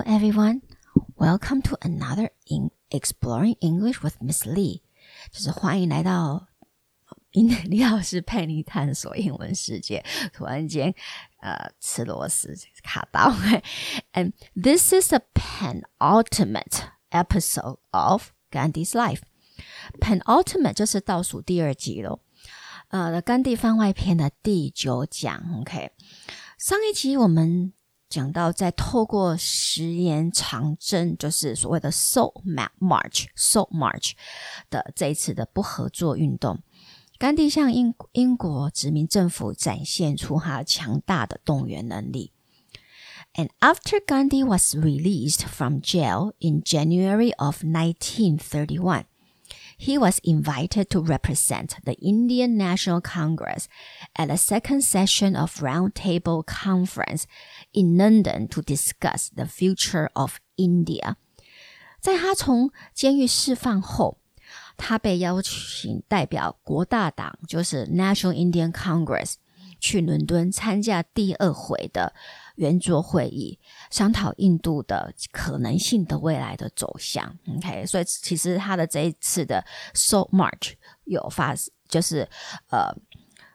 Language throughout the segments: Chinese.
Hello everyone, welcome to another in Exploring English with Miss Lee。就是欢迎来到英李老师陪你探索英文世界。突然间，呃，吃螺丝卡到。And this is the penultimate episode of Gandhi's life. Penultimate 就是倒数第二集喽。呃，甘地番外篇的第九讲。OK，上一集我们。 讲到，在透过食盐长征，就是所谓的 Salt March，Salt March 的这一次的不合作运动，甘地向英英国殖民政府展现出他强大的动员能力。And after Gandhi was released from jail in January of 1931. He was invited to represent the Indian National Congress at the second session of Round Table Conference in London to discuss the future of India. 在他从监狱释放后，他被邀请代表国大党，就是 National Indian Congress，去伦敦参加第二回的。 圆桌会议商讨印度的可能性的未来的走向，OK，所以其实他的这一次的 Salt March 有发，就是呃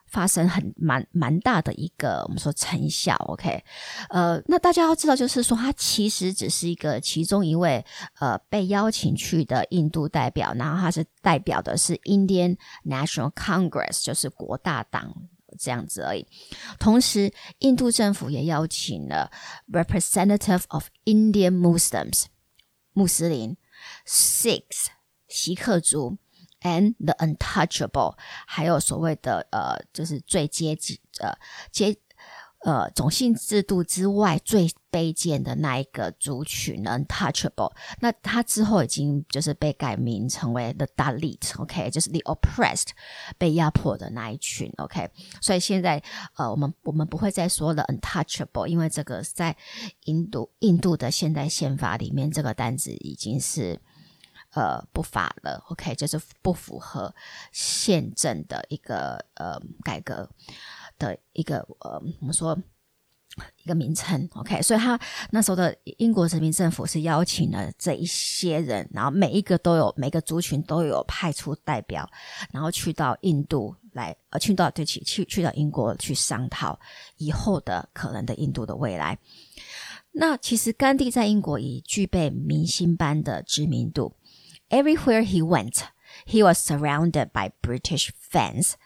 发生很蛮蛮大的一个我们说成效，OK，呃，那大家要知道，就是说他其实只是一个其中一位呃被邀请去的印度代表，然后他是代表的是 Indian National Congress，就是国大党。这样子而已。同时，印度政府也邀请了 Representative of Indian Muslims 穆斯林、Six 锡克族 and the Untouchable，还有所谓的呃，就是最阶级呃阶。呃，种姓制度之外最卑贱的那一个族群呢，untouchable。那他之后已经就是被改名成为 the Dalit，OK，就是 the oppressed，被压迫的那一群，OK。所以现在呃，我们我们不会再说的 untouchable，因为这个在印度印度的现代宪法里面，这个单字已经是呃不法了，OK，就是不符合宪政的一个呃改革。的一个呃，我们说一个名称，OK，所以他那时候的英国殖民政府是邀请了这一些人，然后每一个都有每个族群都有派出代表，然后去到印度来，呃，去到对去去去到英国去商讨以后的可能的印度的未来。那其实甘地在英国已具备明星般的知名度，Everywhere he went, he was surrounded by British fans.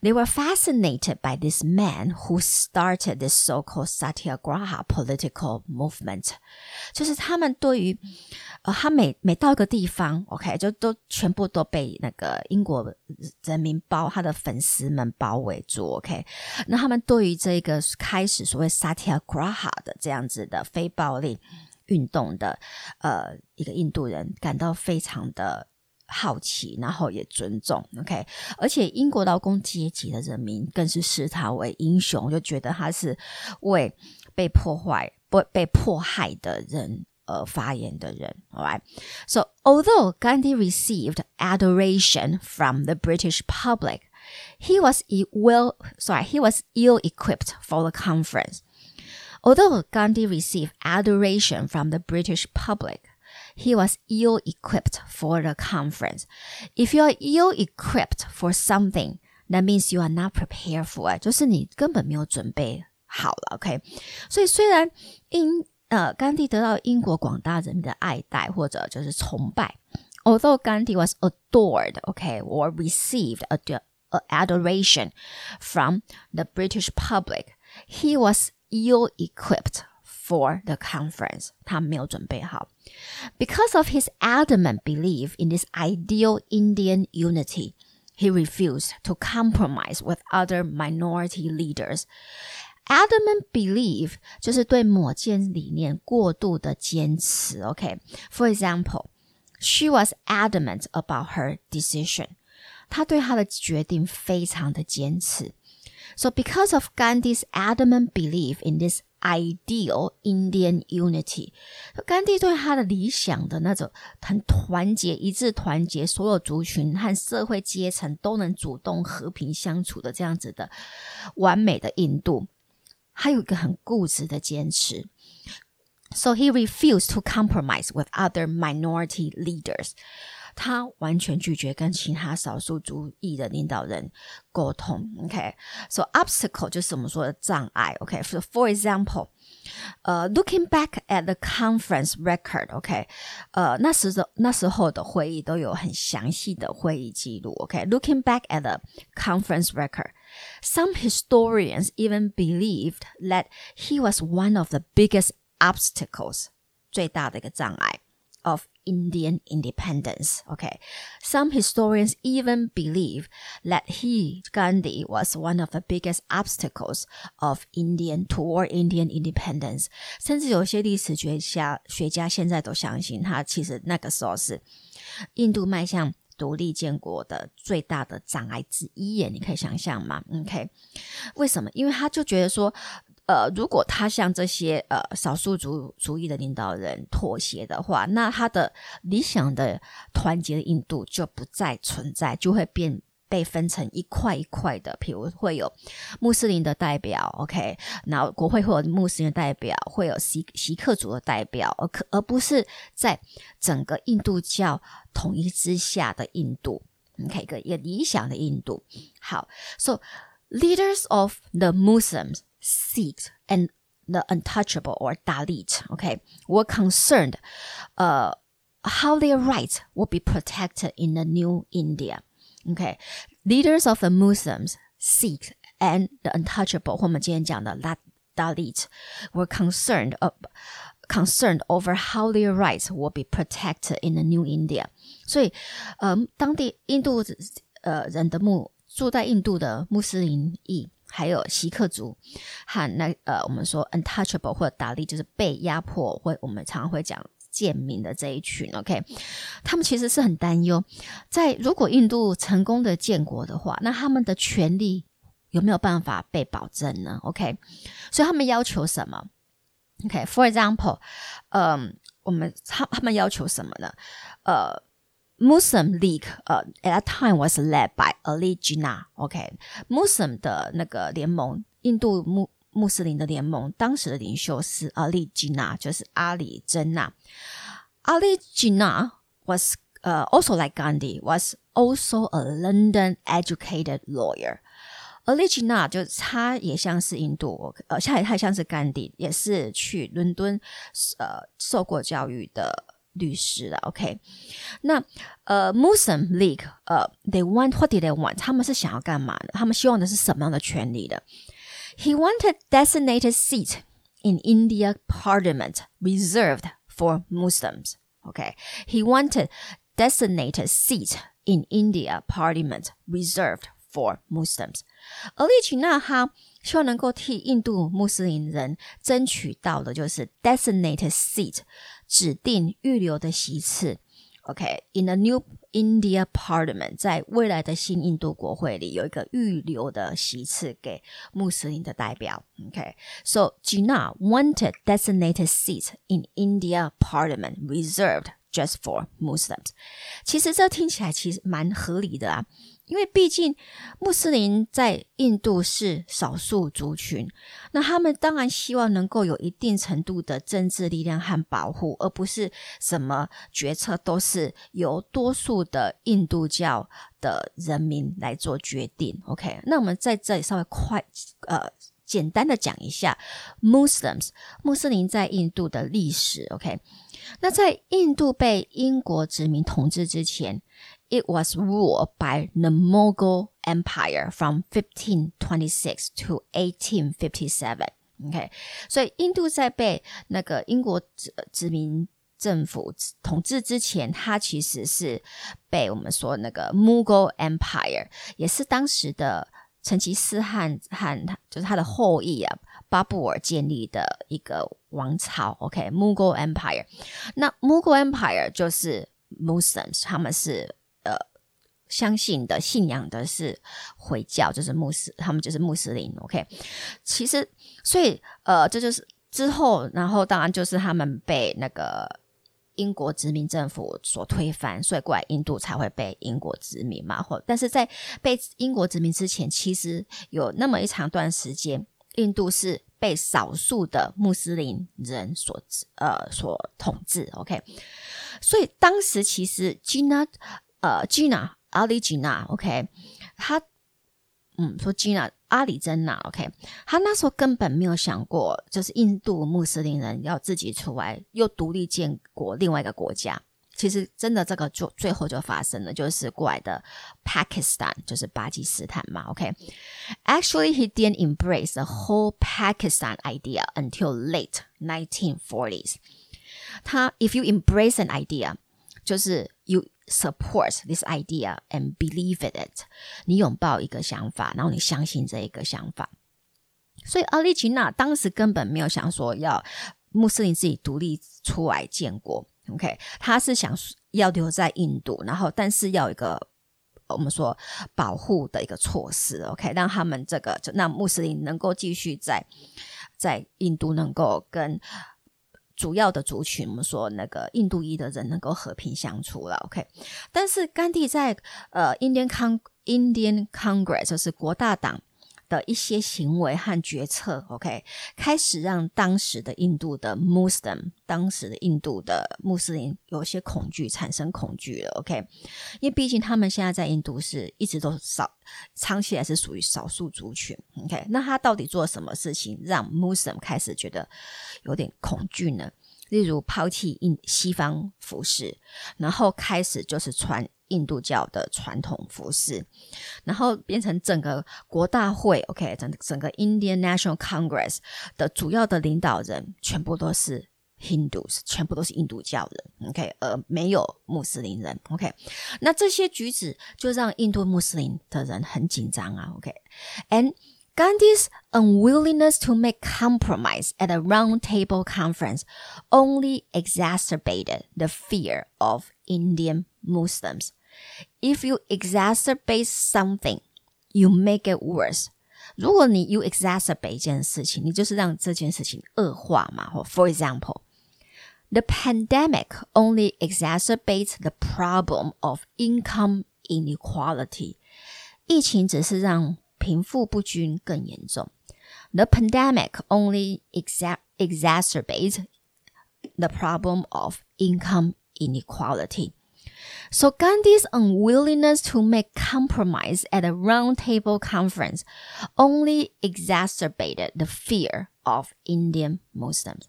They were fascinated by this man who started this so-called Satyagraha political movement。就是他们对于，呃，他每每到一个地方，OK，就都全部都被那个英国人民包他的粉丝们包围住，OK。那他们对于这个开始所谓 Satyagraha 的这样子的非暴力运动的，呃，一个印度人感到非常的。 好奇，然后也尊重，OK，而且英国劳工阶级的人民更是视他为英雄，就觉得他是为被破坏、不被迫害的人而发言的人，All right? So although Gandhi received adoration from the British public, he was well, sorry, he was ill-equipped for the conference. Although Gandhi received adoration from the British public. He was ill-equipped for the conference. If you are ill-equipped for something, that means you are not prepared for it. 就是你根本没有准备好了，OK？所以虽然英呃甘地得到英国广大人民的爱戴或者就是崇拜，although Gandhi was adored, OK, or received ad adoration from the British public, he was ill-equipped. For the conference，他没有准备好。Because of his adamant belief in this ideal Indian unity, he refused to compromise with other minority leaders. Adamant belief 就是对某件理念过度的坚持。OK，For example, she was adamant about her decision. 她对她的决定非常的坚持。So because of Gandhi's adamant belief in this Ideal Indian unity，甘地对他的理想的那种很团结、一致团结，所有族群和社会阶层都能主动和平相处的这样子的完美的印度，还有一个很固执的坚持。 So he refused to compromise with other minority leaders. 他完全拒绝跟其他少数族裔的领导人沟通。OK，so、okay? obstacle 就是我们说的障碍。OK，so、okay? for example，呃、uh,，looking back at the conference record，OK，、okay? 呃，那时的那时候的会议都有很详细的会议记录。OK，looking、okay? back at the conference record，some historians even believed that he was one of the biggest obstacles，最大的一个障碍。of Indian independence. Okay. Some historians even believe that he, Gandhi, was one of the biggest obstacles of Indian toward Indian independence. 甚至有些历史学家学家现在都相信他其实那个时候是印度迈向独立建国的最大的障碍之一耶，你可以想象吗？OK，为什么？因为他就觉得说。 呃，如果他向这些呃少数族族裔的领导人妥协的话，那他的理想的团结的印度就不再存在，就会变被分成一块一块的，比如会有穆斯林的代表，OK，然后国会会有穆斯林的代表，会有锡锡克族的代表，而可而不是在整个印度教统一之下的印度，OK，一个一个理想的印度。好，So leaders of the Muslims。Sikhs and the untouchable or Dalit, okay, were concerned uh, how their rights would be protected in the new India. Okay, leaders of the Muslims, Sikhs, and the untouchable, 我们今天讲的 Dalit, were concerned uh, concerned over how their rights would be protected in the new India. 所以，呃，当地印度呃人的穆住在印度的穆斯林裔。 还有锡克族和那呃，我们说 untouchable 或者达利，就是被压迫，或我们常常会讲贱民的这一群，OK，他们其实是很担忧，在如果印度成功的建国的话，那他们的权利有没有办法被保证呢？OK，所以他们要求什么？OK，for example，嗯，我们他他们要求什么呢？呃。Muslim League，呃、uh,，at that time was led by Ali Jinnah。OK，Muslim 的那个联盟，印度穆穆斯林的联盟，当时的领袖是 Ali Jinnah，就是阿里真纳。Ali Jinnah was，呃、uh,，also like Gandhi was also a London educated lawyer。Ali Jinnah 就他也像是印度，呃，他也他像是甘地，也是去伦敦，呃，受过教育的。 律师了，OK，那呃、uh,，Muslim League，呃、uh,，they want，what did they want？他们是想要干嘛的？他们希望的是什么样的权利的？He wanted designated seat in India Parliament reserved for Muslims。OK，he、okay? wanted designated seat in India Parliament reserved for Muslims。而利奇纳他希望能够替印度穆斯林人争取到的就是 designated seat。 指定预留的席次，OK，in、okay, the new India Parliament，在未来的新印度国会里有一个预留的席次给穆斯林的代表，OK，so、okay? Jinnah wanted designated seats in India Parliament reserved just for Muslims。其实这听起来其实蛮合理的啊。 因为毕竟穆斯林在印度是少数族群，那他们当然希望能够有一定程度的政治力量和保护，而不是什么决策都是由多数的印度教的人民来做决定。OK，那我们在这里稍微快呃简单的讲一下 Muslims 穆斯林在印度的历史。OK，那在印度被英国殖民统治之前。It was ruled by the Mughal Empire from 1526 to 1857. OK，所以印度在被那个英国殖殖民政府统治之前，它其实是被我们说那个 Mughal Empire，也是当时的成吉思汗和就是他的后裔啊，巴布尔建立的一个王朝。OK，Mughal Empire，那 Mughal Empire 就是 Muslims，他们是。 相信的信仰的是回教，就是穆斯，他们就是穆斯林。OK，其实，所以，呃，这就是之后，然后当然就是他们被那个英国殖民政府所推翻，所以过来印度才会被英国殖民嘛。或但是在被英国殖民之前，其实有那么一长段时间，印度是被少数的穆斯林人所呃所统治。OK，所以当时其实 Jinnah 呃 Jinnah 阿里吉纳，OK，他嗯说吉纳阿里真娜，OK，他那时候根本没有想过，就是印度穆斯林人要自己出来又独立建国另外一个国家。其实真的这个就最后就发生了，就是过来的 Pakistan，就是巴基斯坦嘛，OK。Actually, he didn't embrace the whole Pakistan idea until late 1940s。他 If you embrace an idea，就是 you support this idea and believe in it，你拥抱一个想法，然后你相信这一个想法。所以阿里吉娜当时根本没有想说要穆斯林自己独立出来建国。OK，他是想要留在印度，然后但是要有一个我们说保护的一个措施，OK，让他们这个就让穆斯林能够继续在在印度能够跟主要的族群，我们说那个印度裔的人能够和平相处了，OK。但是甘地在呃 Indian Con Indian Congress 就是国大党。的一些行为和决策，OK，开始让当时的印度的 Muslim，，当时的印度的穆斯林有些恐惧，产生恐惧了，OK，因为毕竟他们现在在印度是一直都少，长期来是属于少数族群，OK，那他到底做什么事情让 Muslim 开始觉得有点恐惧呢？例如抛弃印西方服饰，然后开始就是穿。印度教的传统服饰，然后变成整个国大会，OK，整整个 Indian National Congress 的主要的领导人全部都是 Hindus，全部都是印度教人，OK，而没有穆斯林人，OK。那这些举止就让印度穆斯林的人很紧张啊，OK，and Gandhi's unwillingness to make compromise at a round table conference only exacerbated the fear of Indian Muslims. If you exacerbate something, you make it worse. 如果你 you exacerbate 一件事情，你就是让这件事情恶化嘛。或 For example, the pandemic only exacerbates the problem of income inequality. 疫情只是让贫富不均更严重。The pandemic only exa exacerbates the problem of income inequality. So Gandhi's unwillingness to make compromise at a roundtable conference only exacerbated the fear of Indian Muslims.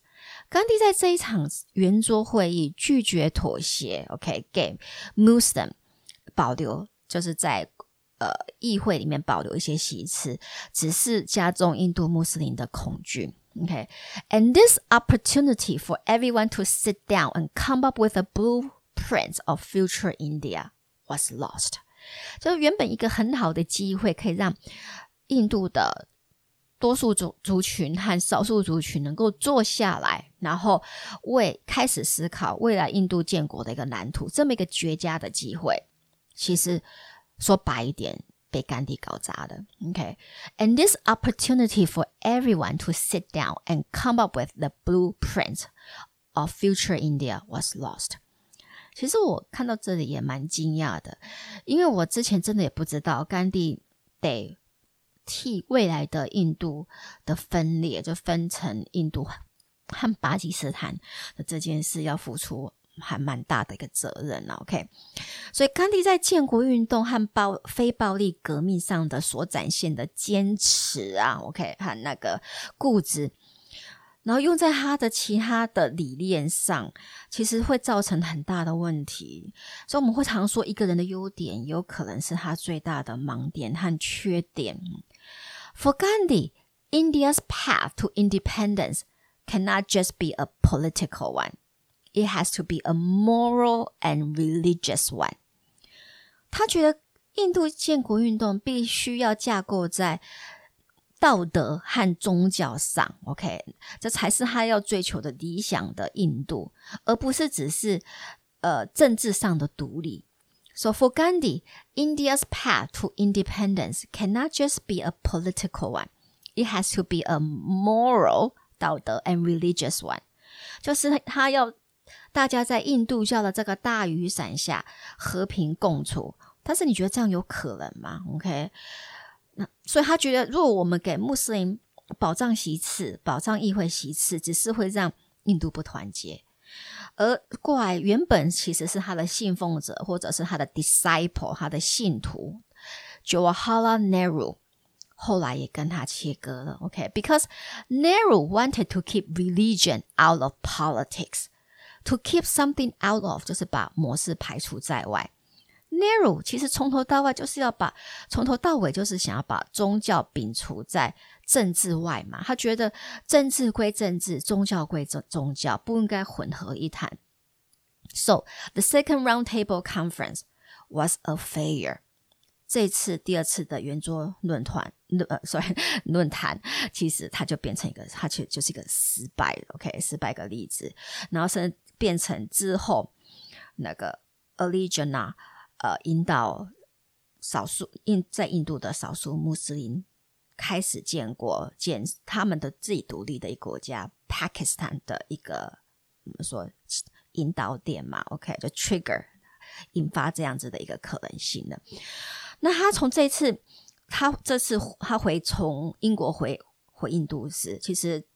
甘地在这一场圆桌会议拒绝妥协，OK，给 Muslim 保留，就是在呃议会里面保留一些席次，只是加重印度穆斯林的恐惧。OK，and、okay? this opportunity for everyone to sit down and come up with a blue Prince of future India was lost，就原本一个很好的机会，可以让印度的多数族族群和少数族群能够坐下来，然后为开始思考未来印度建国的一个蓝图，这么一个绝佳的机会，其实说白一点，被甘地搞砸了。OK，and、okay? this opportunity for everyone to sit down and come up with the blueprint of future India was lost。 其实我看到这里也蛮惊讶的，因为我之前真的也不知道甘地得替未来的印度的分裂，就分成印度和巴基斯坦的这件事要付出还蛮大的一个责任。OK，所以甘地在建国运动和暴非暴力革命上的所展现的坚持啊，OK 和那个固执。然后用在他的其他的理念上，其实会造成很大的问题。所以我们会常说，一个人的优点有可能是他最大的盲点和缺点。For Gandhi, India's path to independence cannot just be a political one; it has to be a moral and religious one. 他觉得印度建国运动必须要架构在。道德和宗教上，OK，这才是他要追求的理想的印度，而不是只是呃政治上的独立。So for Gandhi, India's path to independence cannot just be a political one; it has to be a moral 道德 and religious one。就是他要大家在印度教的这个大雨伞下和平共处。但是你觉得这样有可能吗？OK？那所以他觉得，如果我们给穆斯林保障席次，保障议会席次，只是会让印度不团结。而过来原本其实是他的信奉者，或者是他的 disciple，他的信徒，Jawaharlal Nehru，后来也跟他切割了。OK，because、Nehru wanted to keep religion out of politics，to keep something out of 就是把模式排除在外。Nehru 其实从头到尾就是要把从头到尾就是想要把宗教摒除在政治外嘛，他觉得政治归政治，宗教归宗宗教，不应该混合一谈。So the second roundtable conference was a failure。这次第二次的圆桌论坛，呃，sorry，论坛，其实它就变成一个，它其实就是一个失败的，OK，失败的例子。然后是变成之后那个 Ali Jinnah 呃，引导少数印在印度的少数穆斯林开始建国，建他们的自己独立的一个国家，Pakistan 的一个怎么说引导点嘛？OK，就 trigger 引发这样子的一个可能性的。那他从这次，他这次他回从英国回回印度时，其实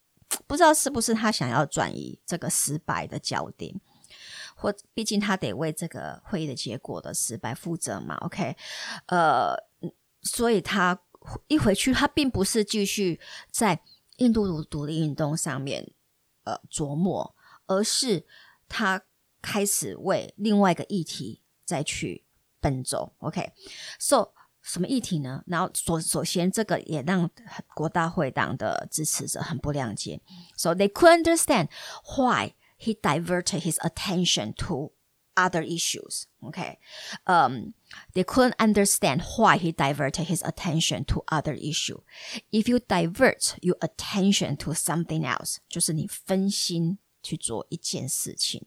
不知道是不是他想要转移这个失败的焦点。或毕竟他得为这个会议的结果的失败负责嘛，OK，呃，所以他一回去，他并不是继续在印度独立运动上面呃琢磨，而是他开始为另外一个议题再去奔走，OK。So 什么议题呢？然后首首先这个也让国大会党的支持者很不谅解，So they couldn't understand why。He diverted his attention to other issues. Okay, um, they couldn't understand why he diverted his attention to other issue. If you divert your attention to something else，就是你分心去做一件事情。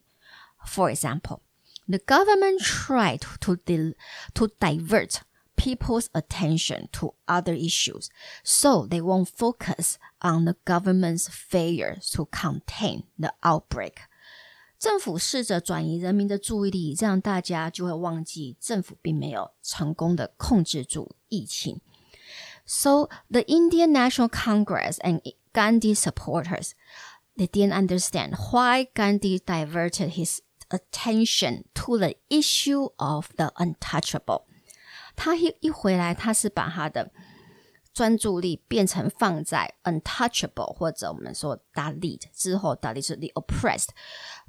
For example, the government tried to to, to divert people's attention to other issues, so they won't focus on the government's failure to contain the outbreak。政府试着转移人民的注意力，这样大家就会忘记政府并没有成功的控制住疫情。So the Indian National Congress and Gandhi supporters, they didn't understand why Gandhi diverted his attention to the issue of the untouchable. 他一一回来，他是把他的专注力变成放在 untouchable，或者我们说 Dalit 之后，Dalit 是 the oppressed，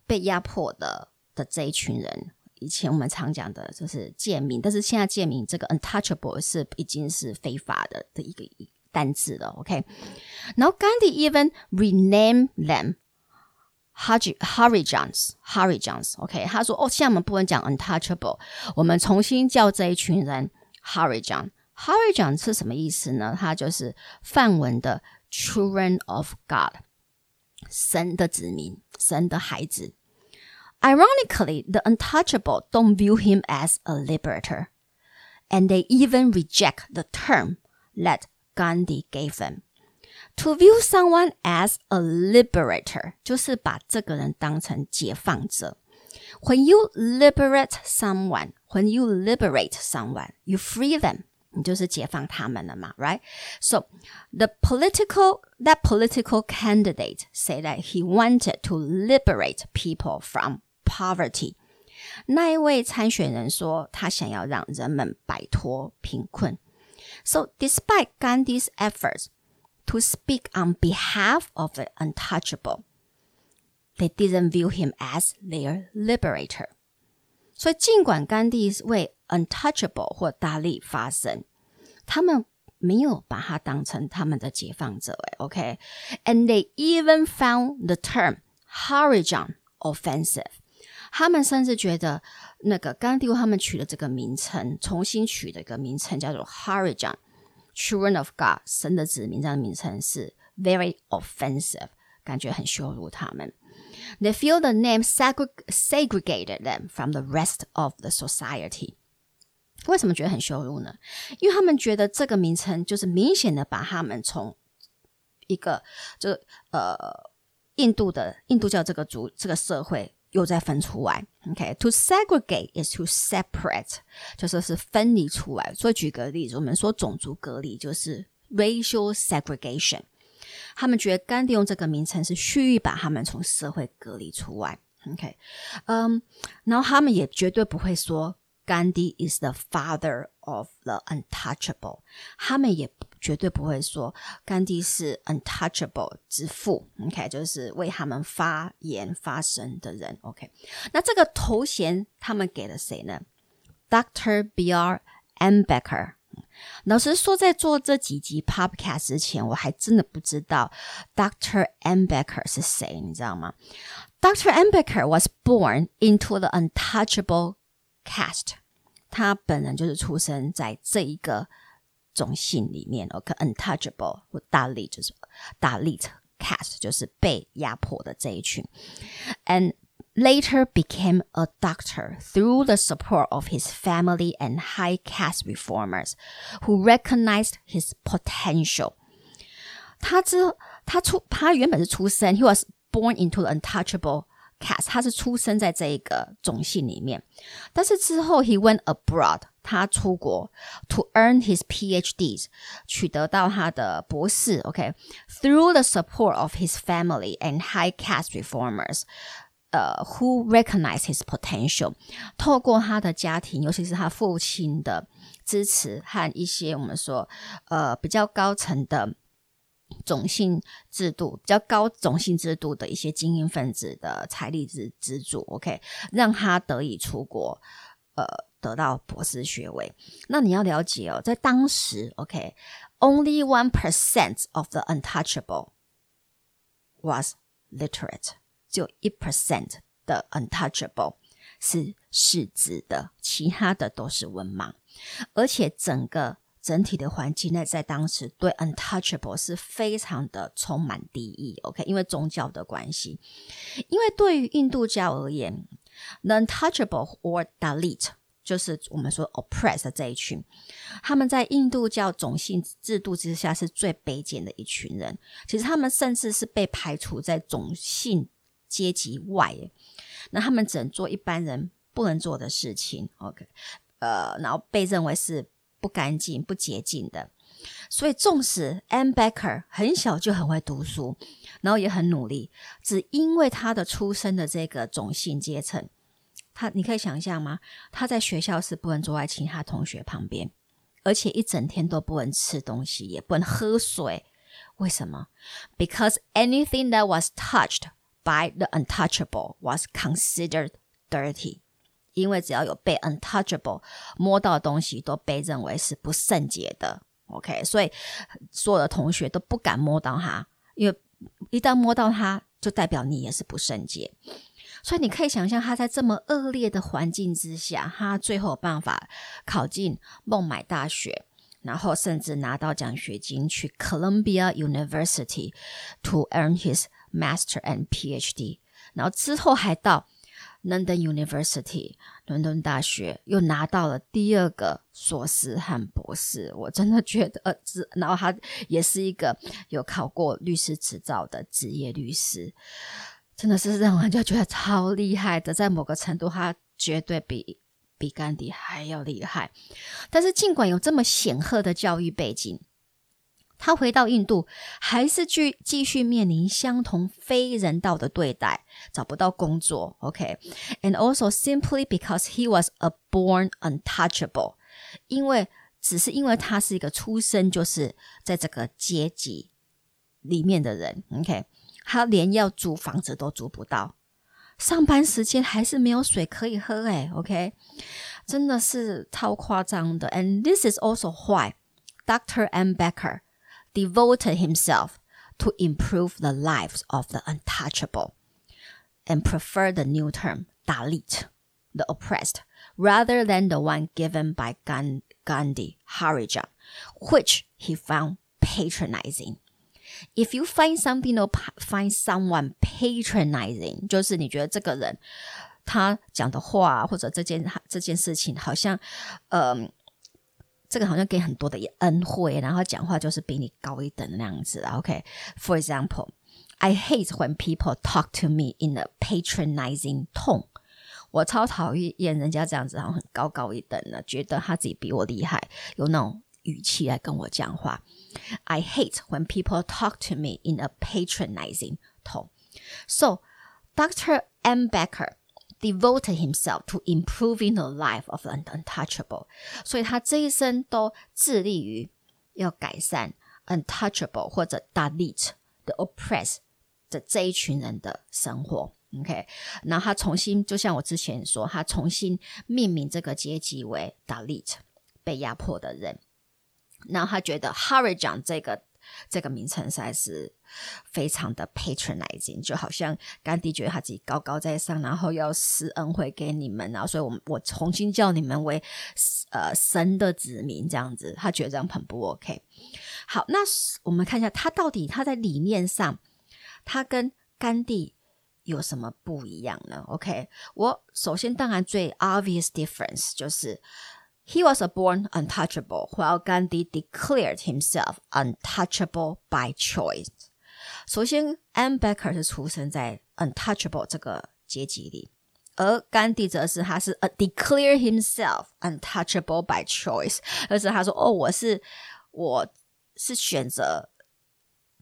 被压迫的的这一群人。以前我们常讲的就是贱民，但是现在贱民这个 untouchable 是已经是非法的的一个单字了。OK，然后 Gandhi even rename them Harijans，Harijans。OK，他说哦，现在我们不能讲 untouchable，我们重新叫这一群人 Harijan。Harijan 是什么意思呢？它就是梵文的 Children of God，神的子民，神的孩子。Ironically, the untouchable don't view him as a liberator, and they even reject the term that Gandhi gave them. To view someone as a liberator，就是把这个人当成解放者。When you liberate someone, when you liberate someone, you free them. 你就是解放他们了嘛，right? So the political that political candidate say that he wanted to liberate people from poverty. 那一位参选人说，他想要让人们摆脱贫困。So despite Gandhi's efforts to speak on behalf of the untouchable, they didn't view him as their liberator. 所以，尽管甘地为 untouchable 或大力发声，他们没有把他当成他们的解放者。OK，and they even found the term Harijan offensive。他们甚至觉得那个甘地为他们取了这个名称，重新取了一个名称叫做 Children of God，神的子民这样的名称是 very offensive，感觉很羞辱他们。They feel the name segregated them from the rest of the society。为什么觉得很羞辱呢？因为他们觉得这个名称就是明显的把他们从一个就呃印度的印度教这个族这个社会又再分出来。OK，to segregate is to separate，就说是分离出来。所以举个例子，我们说种族隔离就是 racial segregation。 他们觉得甘地用这个名称是蓄意把他们从社会隔离出外。OK，嗯、um，然后他们也绝对不会说甘地 is the father of the untouchable，他们也绝对不会说甘地是 untouchable 之父。OK，就是为他们发言发声的人。OK，那这个头衔他们给了谁呢？Dr. B.R. Ambecker。老实说，在做这几集 Podcast 之前，我还真的不知道 Dr. Ambecker 是谁，你知道吗？Dr. Ambecker was born into the untouchable caste。 他本人就是出生在这一个种姓里面，OK，untouchable 或大力就是大力 caste，就是被压迫的这一群。And later became a doctor through the support of his family and high caste reformers who recognized his potential. 他之他出他原本是出生，he was born into the untouchable caste，他是出生在这一个种姓里面，但是之后 he went abroad，他出国 to earn his PhDs，取得到他的博士，OK，through the support of his family and high caste reformers。呃、uh,，who recognize his potential？透过他的家庭，尤其是他父亲的支持和一些我们说呃比较高层的 种姓制度、比较高种姓制度的一些精英分子的财力资资助，OK，让他得以出国，呃，得到博士学位。那你要了解哦，在当时，OK，only one percent of the untouchable was literate。只有一 percent 的 untouchable 是识字的，其他的都是文盲，而且整个整体的环境呢，在当时对 untouchable 是非常的充满敌意。OK，因为宗教的关系，因为对于印度教而言，Untouchable or Dalit 就是我们说 oppressed 这一群，他们在印度教种姓制度之下是最卑贱的一群人。其实他们甚至是被排除在种姓。阶级外，那他们只能做一般人不能做的事情。OK，呃，然后被认为是不干净、不洁净的。所以，纵使 Ambecker 很小就很会读书，然后也很努力，只因为他的出身的这个种姓阶层，他你可以想象吗？他在学校是不能坐在其他同学旁边，而且一整天都不能吃东西，也不能喝水。为什么？Because anything that was touched by the untouchable was considered dirty，因为只要有被 untouchable 摸到的东西，都被认为是不圣洁的。OK，所以所有的同学都不敢摸到它，因为一旦摸到它，就代表你也是不圣洁。所以你可以想象，他在这么恶劣的环境之下，他最后有办法考进孟买大学，然后甚至拿到奖学金去 Columbia University to earn his Master and PhD，然后之后还到 London University 伦敦大学，又拿到了第二个硕士和博士。我真的觉得，呃，然后他也是一个有考过律师执照的职业律师，真的是让人就觉得超厉害的。在某个程度，他绝对比比甘地还要厉害。但是，尽管有这么显赫的教育背景，他回到印度，还是继继续面临相同非人道的对待，找不到工作。OK，and also simply because he was a born untouchable，因为只是因为他是一个出生就是在这个阶级里面的人。OK，他连要租房子都租不到，上班时间还是没有水可以喝。哎，OK，真的是超夸张的。And this is also why Dr. M Becker devoted himself to improve the lives of the untouchable and prefer the new term Dalit, the oppressed, rather than the one given by Gandhi, Harijan, which he found patronizing. If you find something or find someone patronizing，就是你觉得这个人他讲的话或者这件这件事情好像，嗯、呃。 这个好像给很多的恩惠，然后讲话就是比你高一等的那样子。OK，For example, I hate when people talk to me in a patronizing tone。我超讨厌人家这样子，好像很高高一等的，觉得他自己比我厉害，有那种 语气来跟我讲话。I hate when people talk to me in a patronizing tone. So, Dr. M. Becker devoted himself to improving the life of the untouchable. 所以他这一生都致力于要改善 untouchable 或者 delete the oppressed 的这一群人的生活。OK，然后他重新，就像我之前说，他重新命名这个阶级为 delete 被压迫的人。然后他觉得 Harijan 这个 这个名称实在是非常的 patronizing，就好像甘地觉得他自己高高在上，然后要施恩惠给你们，然后所以我们我重新叫你们为呃神的子民这样子，他觉得这样很不 OK。好，那我们看一下他到底他在理念上，他跟甘地有什么不一样呢？OK，我首先当然最 obvious difference 就是。He was born untouchable, while Gandhi declared himself untouchable by choice. 首先，M. Becker 是出生在 untouchable 这个阶级里，而甘地则是他是 a declare himself untouchable by choice，而是他说：“哦，我是我是选择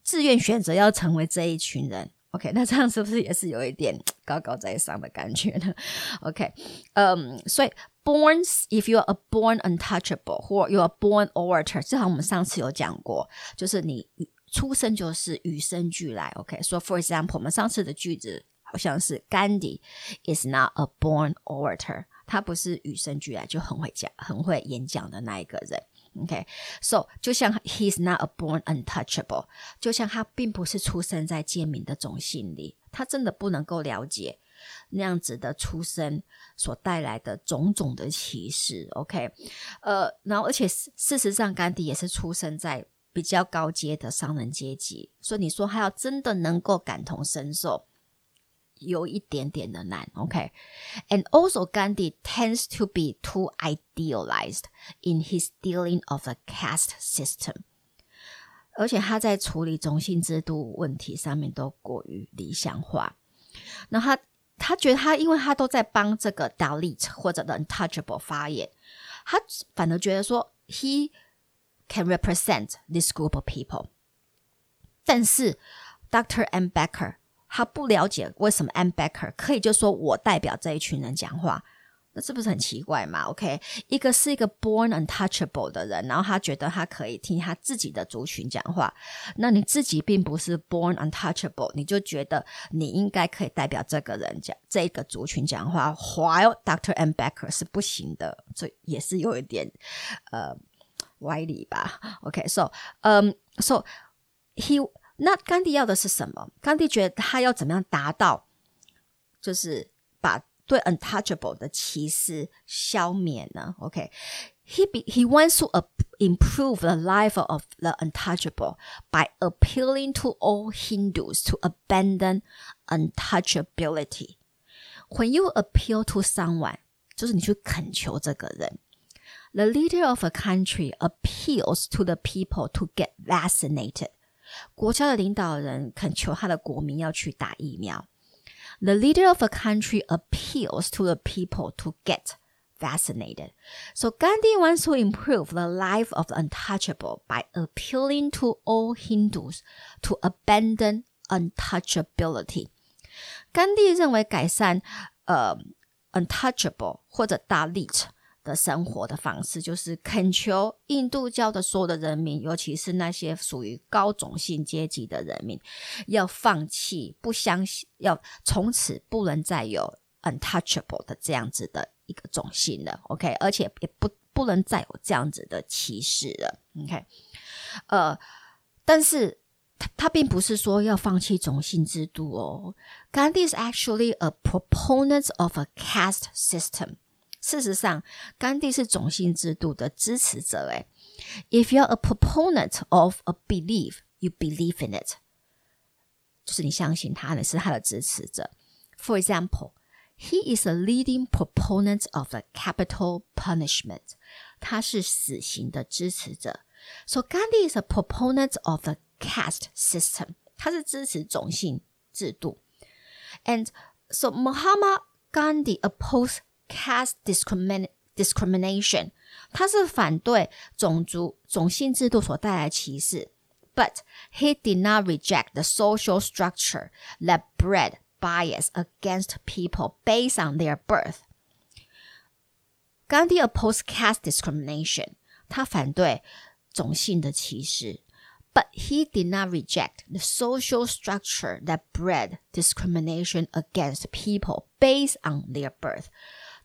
自愿选择要成为这一群人。” OK，那这样是不是也是有一点高高在上的感觉呢？OK，嗯、um,，所以。 Born, if you are a born untouchable, or you are born orator，这好像我们上次有讲过，就是你出生就是与生俱来。OK，so for example，我们上次的句子好像是 Gandhi is not a born orator，他不是与生俱来就很会讲、很会演讲的那一个人。OK，so 就像 he's not a born untouchable，就像他并不是出生在贱民的种姓里，他真的不能够了解。 那样子的出生所带来的种种的歧视，OK，呃，然后而且事实上，甘地也是出生在比较高阶的商人阶级，所以你说他要真的能够感同身受，有一点点的难，OK，and also Gandhi tends to be too idealized in his dealing of a caste system，而且他在处理种姓制度问题上面都过于理想化，那他。他觉得他，因为他都在帮这个 Dalit 或者的 Untouchable 发言，他反而觉得说 he can represent this group of people。但是 Dr. M. Becker 他不了解为什么 M. Becker 可以就说我代表这一群人讲话。那是不是很奇怪嘛？OK，一个是一个 born untouchable 的人，然后他觉得他可以听他自己的族群讲话。那你自己并不是 born untouchable，你就觉得你应该可以代表这个人讲这个族群讲话。While Dr. M. Becker 是不行的，这也是有一点呃歪理吧？OK，so，嗯，so he 那甘地要的是什么？甘地觉得他要怎么样达到，就是把。对 untouchable 的歧视消灭呢？OK，he、okay. be, he wants to improve the life of the untouchable by appealing to all Hindus to abandon untouchability. When you appeal to someone，就是你去恳求这个人。The leader of a country appeals to the people to get vaccinated。国家的领导人恳求他的国民要去打疫苗。 The leader of a country appeals to the people to get vaccinated. So Gandhi wants to improve the life of the untouchable by appealing to all Hindus to abandon untouchability. 甘地认为改善呃 untouchable 或者 Dalit 的生活的方式，就是恳求印度教的所有的人民，尤其是那些属于高种姓阶级的人民，要放弃，不相信，要从此不能再有 untouchable 的这样子的一个种姓了。OK，而且也不不能再有这样子的歧视了。OK，呃，但是他他并不是说要放弃种姓制度哦。Gandhi is actually a proponent of a caste system. 事实上，甘地是种姓制度的支持者。诶，If you're a proponent of a belief, you believe in it，就是你相信他，你是他的支持者。For example, he is a leading proponent of the capital punishment，他是死刑的支持者。So Gandhi is a proponent of the caste system，他是支持种姓制度。And so Mahatma Gandhi opposed caste discrimin discrimination， 他是反对种族种姓制度所带来的歧视，but he did not reject the social structure that bred bias against people based on their birth. Gandhi opposed caste discrimination. 他反对种姓的歧视。But he did not reject the social structure that bred discrimination against people based on their birth.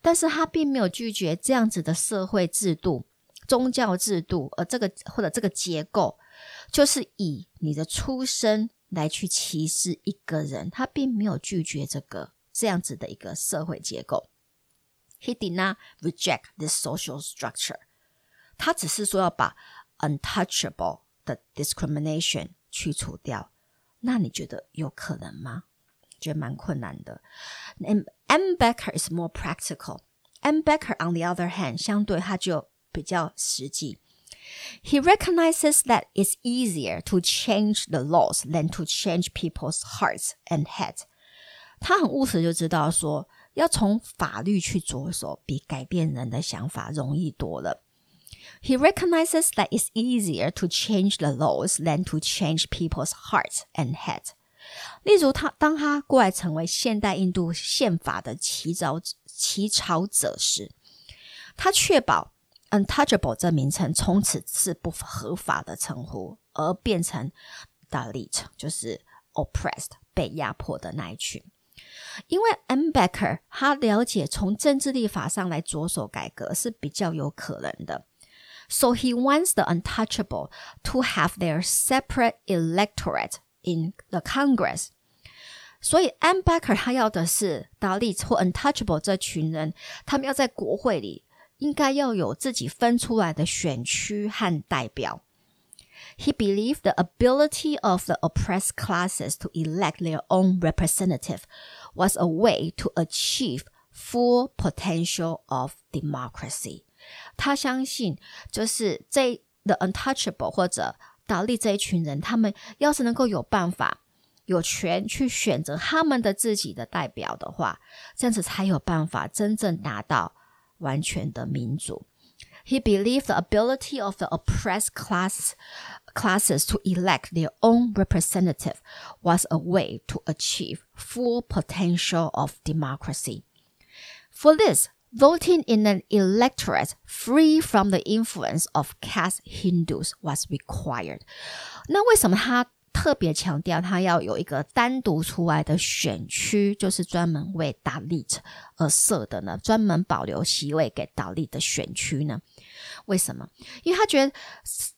但是他并没有拒绝这样子的社会制度、宗教制度，而这个或者这个结构，就是以你的出身来去歧视一个人。他并没有拒绝这个这样子的一个社会结构。He did not reject this social structure. 他只是说要把 untouchable 的 discrimination 去除掉，那你觉得有可能吗？觉得蛮困难的。And M. Becker is more practical. M. Becker, on the other hand，相对他就比较实际。He recognizes that it's easier to change the laws than to change people's hearts and heads. 他很务实，就知道说要从法律去着手，比改变人的想法容易多了。He recognizes that it's easier to change the laws than to change people's hearts and heads. 例如他，当他过来成为现代印度宪法的起草起草者时，他确保 “untouchable” 这名称从此是不合法的称呼，而变成 “dalit”，就是 oppressed 被压迫的那一群。因为 M. Becker 他了解从政治立法上来着手改革是比较有可能的。So he wants the untouchable to have their separate electorate in the Congress. 所以 M. Becker 他要的是 Dalit 或 untouchable 这群人，他们要在国会里应该要有自己分出来的选区和代表。He believed the ability of the oppressed classes to elect their own representative was a way to achieve full potential of democracy. 他相信，就是这 the untouchable 或者 达利这一群人，他们要是能够有办法、有权去选择他们的自己的代表的话，这样子才有办法真正达到完全的民主。He believed the ability of the oppressed class classes to elect their own representative was a way to achieve full potential of democracy. For this, Voting in an electorate free from the influence of caste Hindus was required。那为什么他特别强调他要有一个单独出来的选区，就是专门为 Dalit 而设的呢？专门保留席位给 Dalit 的选区呢？为什么？因为他觉得，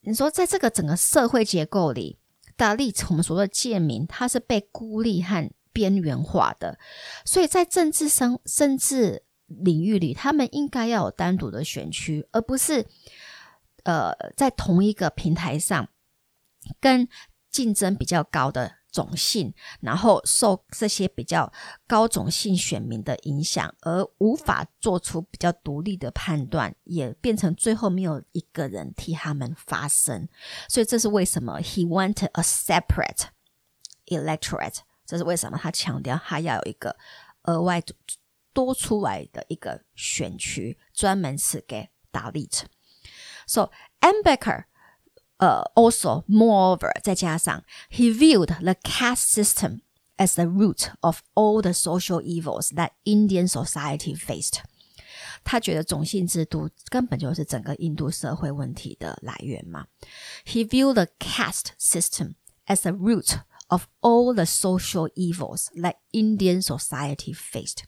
你说在这个整个社会结构里，Dalit 我们所说的贱民，他是被孤立和边缘化的，所以在政治上甚至。领域里，他们应该要有单独的选区，而不是呃在同一个平台上跟竞争比较高的种姓，然后受这些比较高种姓选民的影响，而无法做出比较独立的判断，也变成最后没有一个人替他们发声。所以这是为什么 He wanted a separate electorate，这是为什么他强调他要有一个额外。多出来的一个选区，专门是给 Dalit。So M. Becker，呃、uh,，also moreover，再加上 he viewed the caste system as the root of all the social evils that Indian society faced。他觉得种姓制度根本就是整个印度社会问题的来源嘛。He viewed the caste system as the root of all the social evils that Indian society faced。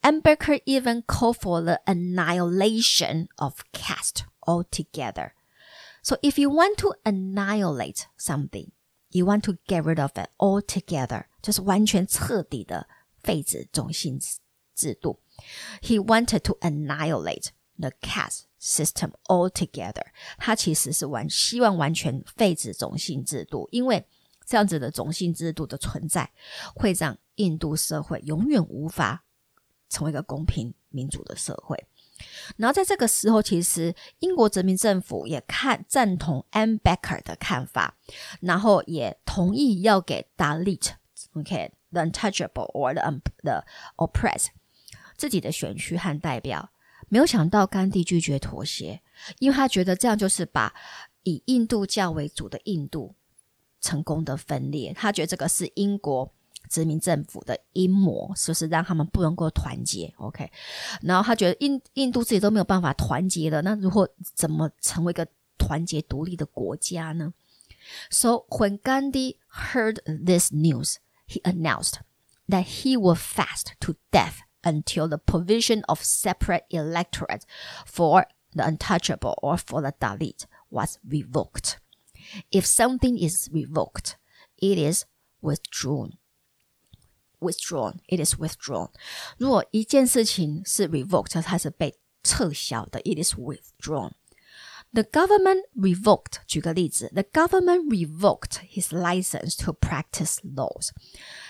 M. Becker even called for the annihilation of caste altogether. So if you want to annihilate something, you want to get rid of it altogether，就是完全彻底的废止种姓制度。He wanted to annihilate the caste system altogether。他其实是完希望完全废止种姓制度，因为这样子的种姓制度的存在，会让印度社会永远无法。 成为一个公平民主的社会，然后在这个时候，其实英国殖民政府也看赞同 M. Becker 的看法，然后也同意要给 Dalit，OK，the untouchable or the the oppressed 自己的选区和代表没有想到甘地拒绝妥协，因为他觉得这样就是把以印度教为主的印度成功的分裂。他觉得这个是英国殖民政府的阴谋，是不是让他们不能够团结？OK，然后他觉得印印度自己都没有办法团结了，那如果怎么成为一个团结独立的国家呢？So when Gandhi heard this news, he announced that he would fast to death. Until the provision of separate electorate for the untouchable or for the Dalit was revoked. If something is revoked, it is withdrawn. Withdrawn, it is withdrawn. 如果一件事情是 revoked，它是被撤销的，it is withdrawn. The government revoked. 举个例子，the government revoked his license to practice laws.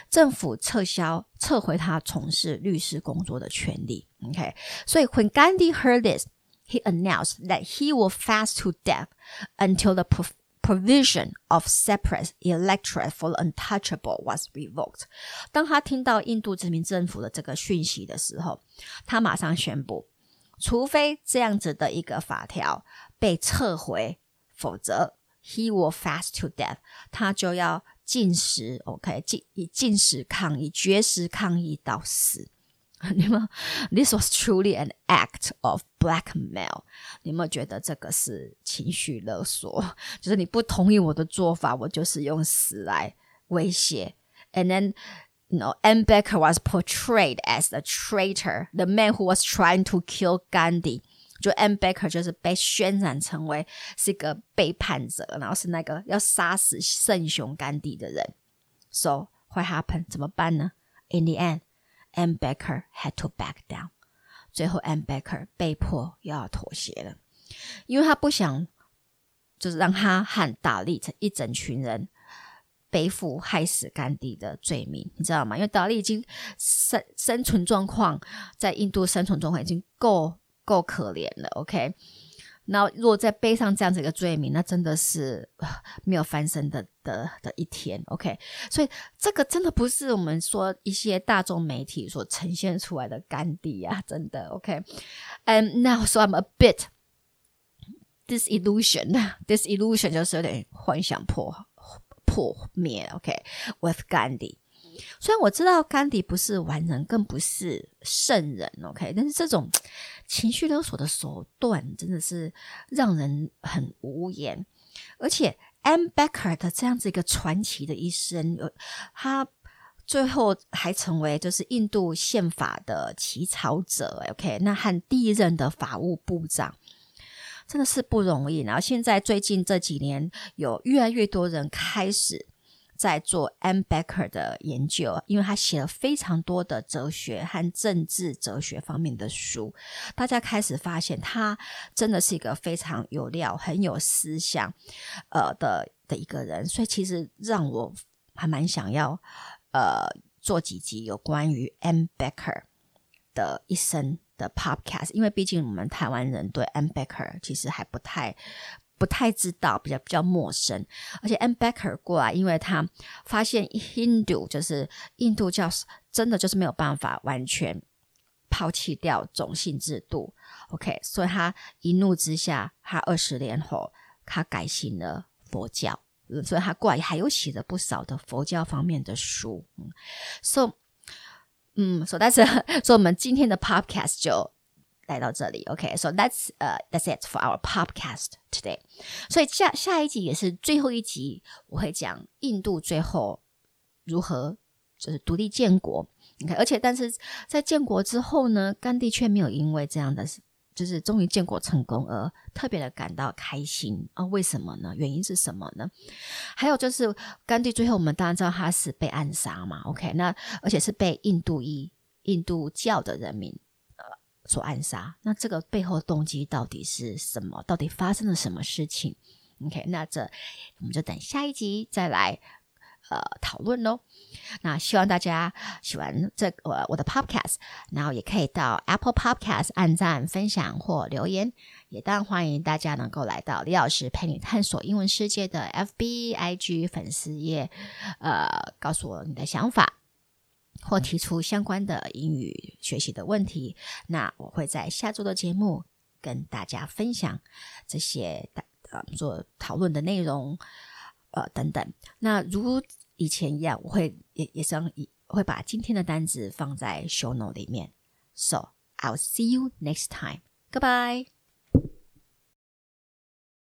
政府撤销、撤回他从事律师工作的权利。OK，所以 when Gandhi heard this, he announced that he will fast to death until the provision of separate electorate for the untouchable was revoked。当他听到印度殖民政府的这个讯息的时候，他马上宣布，除非这样子的一个法条被撤回，否则 he will fast to death，他就要。禁食，OK，禁以禁食抗议，绝食抗议到死。你们，This was truly an act of blackmail。你们觉得这个是情绪勒索？就是你不同意我的做法，我就是用死来威胁。And then, you know, M. Becker was portrayed as the traitor, the man who was trying to kill Gandhi. 就 M. Becker 就是被渲染成为是一个背叛者，然后是那个要杀死圣雄甘地的人。So what happened？怎么办呢？In the end, M. Becker had to back down。最后 M. Becker 被迫又要妥协了，因为他不想就是让他和达利一整群人背负害死甘地的罪名，你知道吗？因为达利已经生生存状况在印度生存状况已经够。够可怜了，OK。那如果再背上这样子一个罪名，那真的是没有翻身的的的一天，OK。所以这个真的不是我们说一些大众媒体所呈现出来的甘地啊，真的，OK。And now, so I'm a bit disillusioned. Disillusion 就是有点幻想破破灭，OK。With Gandhi。虽然我知道甘地不是完人，更不是圣人，OK，但是这种情绪勒索的手段真的是让人很无言。而且 M. Becker 的这样子一个传奇的一生，他最后还成为就是印度宪法的起草者，OK，那和第一任的法务部长真的是不容易。然后现在最近这几年，有越来越多人开始。在做 M. Becker 的研究，因为他写了非常多的哲学和政治哲学方面的书，大家开始发现他真的是一个非常有料、很有思想，呃的的一个人，所以其实让我还蛮想要呃做几集有关于 M. Becker 的一生的 Podcast，因为毕竟我们台湾人对 M. Becker 其实还不太。不太知道，比较比较陌生，而且 M. Becker 过来，因为他发现 Hindu 就是印度教，真的就是没有办法完全抛弃掉种姓制度，OK，所以他一怒之下，他二十年后他改信了佛教，所以他过来还有写了不少的佛教方面的书，嗯，So，嗯，So 但是 所以我们今天的 Podcast 就。来到这里，OK，so that's 呃、uh,，that's it for our podcast today。所以下下一集也是最后一集，我会讲印度最后如何就是独立建国。OK，而且但是在建国之后呢，甘地却没有因为这样的就是终于建国成功而特别的感到开心啊？为什么呢？原因是什么呢？还有就是甘地最后我们当然知道他是被暗杀嘛，OK，那而且是被印度裔印度教的人民。所暗杀，那这个背后动机到底是什么？到底发生了什么事情？OK，那这我们就等下一集再来呃讨论喽。那希望大家喜欢这个我，我的 Podcast，然后也可以到 Apple Podcast 按赞、分享或留言。也当然欢迎大家能够来到李老师陪你探索英文世界的 FB、IG 粉丝页，呃，告诉我你的想法。或提出相关的英语学习的问题，那我会在下周的节目跟大家分享这些呃做讨论的内容，呃等等。那如以前一样，我会也也是会把今天的单子放在 show note 里面。So I'll see you next time. Goodbye.